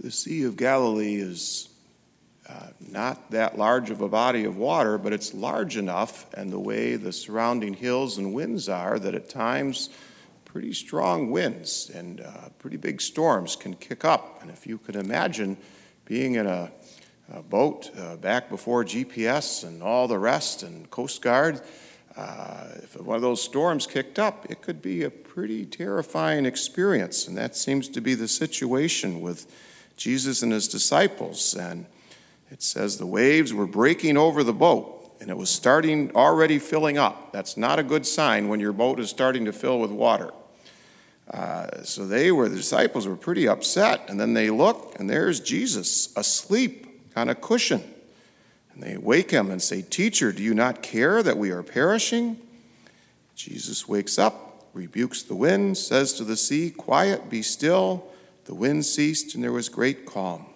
The Sea of Galilee is uh, not that large of a body of water, but it's large enough, and the way the surrounding hills and winds are, that at times pretty strong winds and uh, pretty big storms can kick up. And if you could imagine being in a, a boat uh, back before GPS and all the rest and Coast Guard, uh, if one of those storms kicked up, it could be a pretty terrifying experience. And that seems to be the situation with Jesus and his disciples. And it says the waves were breaking over the boat and it was starting already filling up. That's not a good sign when your boat is starting to fill with water. Uh, so they were, the disciples were pretty upset. And then they look and there's Jesus asleep on a cushion. And they wake him and say, Teacher, do you not care that we are perishing? Jesus wakes up, rebukes the wind, says to the sea, Quiet, be still. The wind ceased and there was great calm.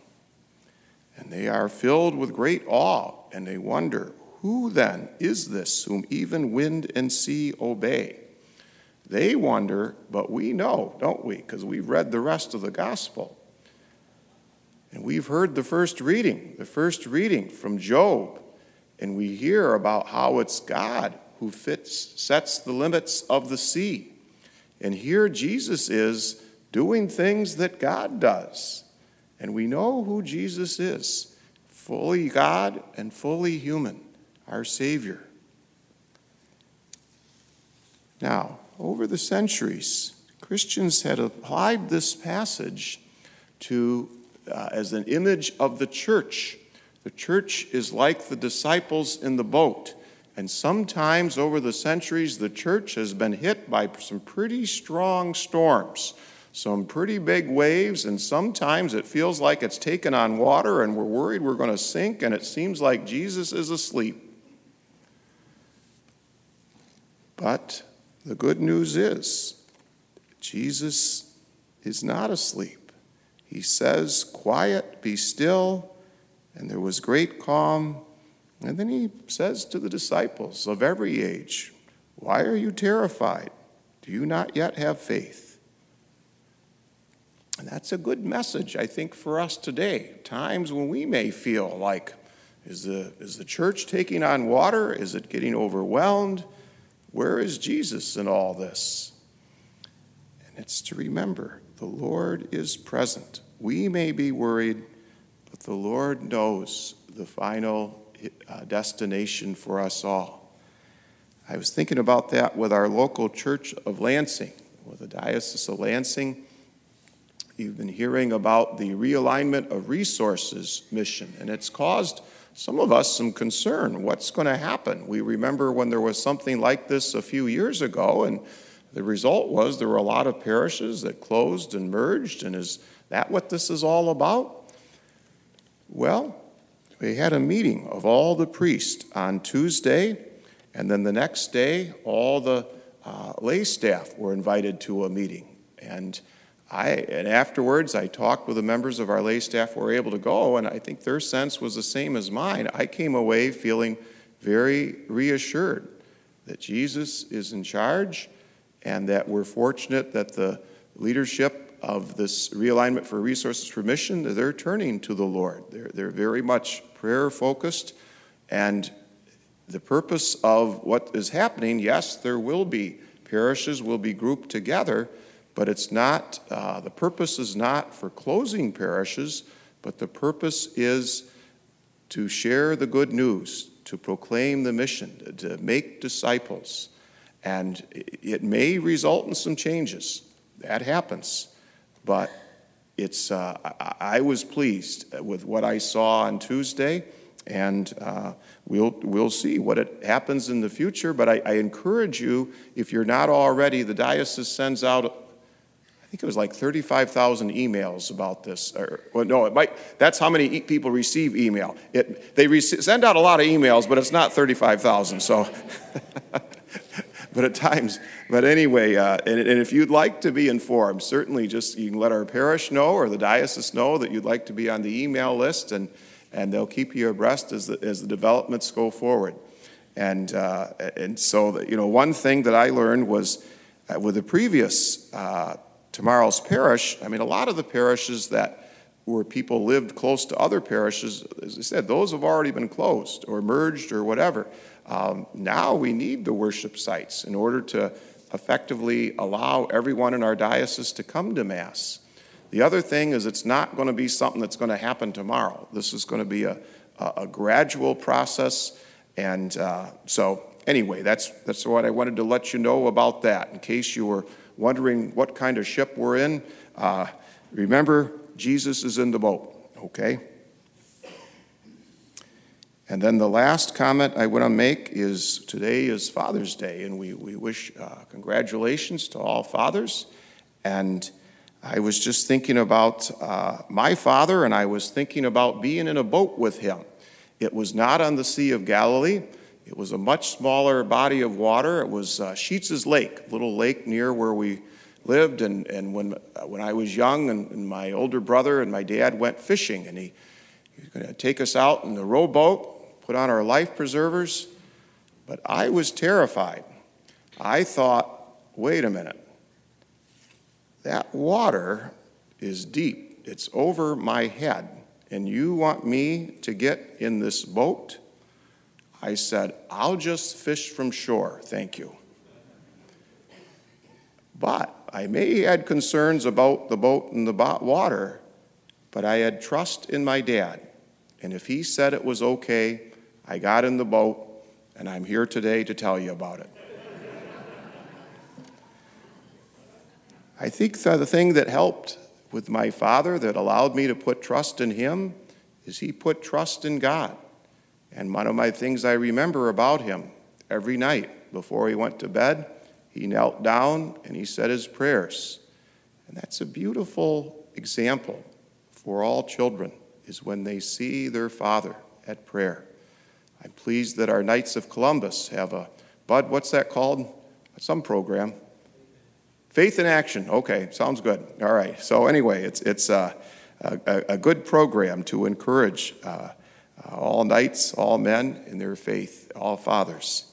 And they are filled with great awe, and they wonder, Who then is this whom even wind and sea obey? They wonder, but we know, don't we? Because we've read the rest of the gospel. And we've heard the first reading, the first reading from Job, and we hear about how it's God who fits, sets the limits of the sea. And here Jesus is doing things that God does. And we know who Jesus is fully God and fully human, our Savior. Now, over the centuries, Christians had applied this passage to uh, as an image of the church. The church is like the disciples in the boat. And sometimes over the centuries, the church has been hit by some pretty strong storms some pretty big waves, and sometimes it feels like it's taken on water and we're worried we're going to sink, and it seems like Jesus is asleep. But the good news is, Jesus is not asleep. He says, Quiet, be still, and there was great calm. And then he says to the disciples of every age, Why are you terrified? Do you not yet have faith? And that's a good message, I think, for us today. Times when we may feel like, is the, is the church taking on water? Is it getting overwhelmed? Where is Jesus in all this? And it's to remember the Lord is present. We may be worried, but the Lord knows the final uh, destination for us all. I was thinking about that with our local church of Lansing, with the Diocese of Lansing. You've been hearing about the realignment of resources mission, and it's caused some of us some concern. What's going to happen? We remember when there was something like this a few years ago, and the result was there were a lot of parishes that closed and merged, and is that what this is all about? Well, we had a meeting of all the priests on Tuesday, and then the next day, all the uh, lay staff were invited to a meeting. And I, and afterwards, I talked with the members of our lay staff who were able to go, and I think their sense was the same as mine. I came away feeling very reassured that Jesus is in charge and that we're fortunate that the leadership of this realignment for resources for mission, they're turning to the Lord. They're, they're very much prayer focused. And the purpose of what is happening, yes, there will be parishes will be grouped together but it's not, uh, the purpose is not for closing parishes, but the purpose is to share the good news, to proclaim the mission, to make disciples. And it may result in some changes. That happens. But it's, uh, I was pleased with what I saw on Tuesday, and uh, we'll, we'll see what it happens in the future. But I, I encourage you, if you're not already, the diocese sends out think it was like 35,000 emails about this. Or, well, no, it might, that's how many people receive email. It, they send out a lot of emails, but it's not 35,000. So, but at times, but anyway, uh, and, and, if you'd like to be informed, certainly just you can let our parish know or the diocese know that you'd like to be on the email list, and, and they'll keep you abreast as the, as the developments go forward. And, uh, and so, you know, one thing that I learned was uh, with the previous uh, tomorrow's parish, I mean, a lot of the parishes that where people lived close to other parishes, as I said, those have already been closed or merged or whatever. Um, now we need the worship sites in order to effectively allow everyone in our diocese to come to Mass. The other thing is, it's not going to be something that's going to happen tomorrow. This is going to be a, a, a gradual process. And uh, so, anyway, that's, that's what I wanted to let you know about that. In case you were wondering what kind of ship we're in, uh, remember, Jesus is in the boat, okay? And then the last comment I want to make is today is Father's Day, and we, we wish uh, congratulations to all fathers. And I was just thinking about uh, my father, and I was thinking about being in a boat with him. It was not on the Sea of Galilee. It was a much smaller body of water. It was uh, Sheets' Lake, a little lake near where we lived. And, and when, uh, when I was young, and, and, my older brother and my dad went fishing, and he, he was going to take us out in the rowboat, put on our life preservers. But I was terrified. I thought, wait a minute. That water is deep, it's over my head, and you want me to get in this boat? I said, I'll just fish from shore, thank you. But I may had concerns about the boat and the water, but I had trust in my dad. And if he said it was okay, I got in the boat, and I'm here today to tell you about it. I think the thing that helped with my father, that allowed me to put trust in him, is he put trust in God. And one of my things I remember about him every night before he went to bed, he knelt down and he said his prayers. And that's a beautiful example for all children, is when they see their father at prayer. I'm pleased that our Knights of Columbus have a, Bud, what's that called? Some program Faith in action. Okay, sounds good. All right. So anyway, it's it's uh, a, a, a good program to encourage uh, uh, all knights, all men in their faith, all fathers.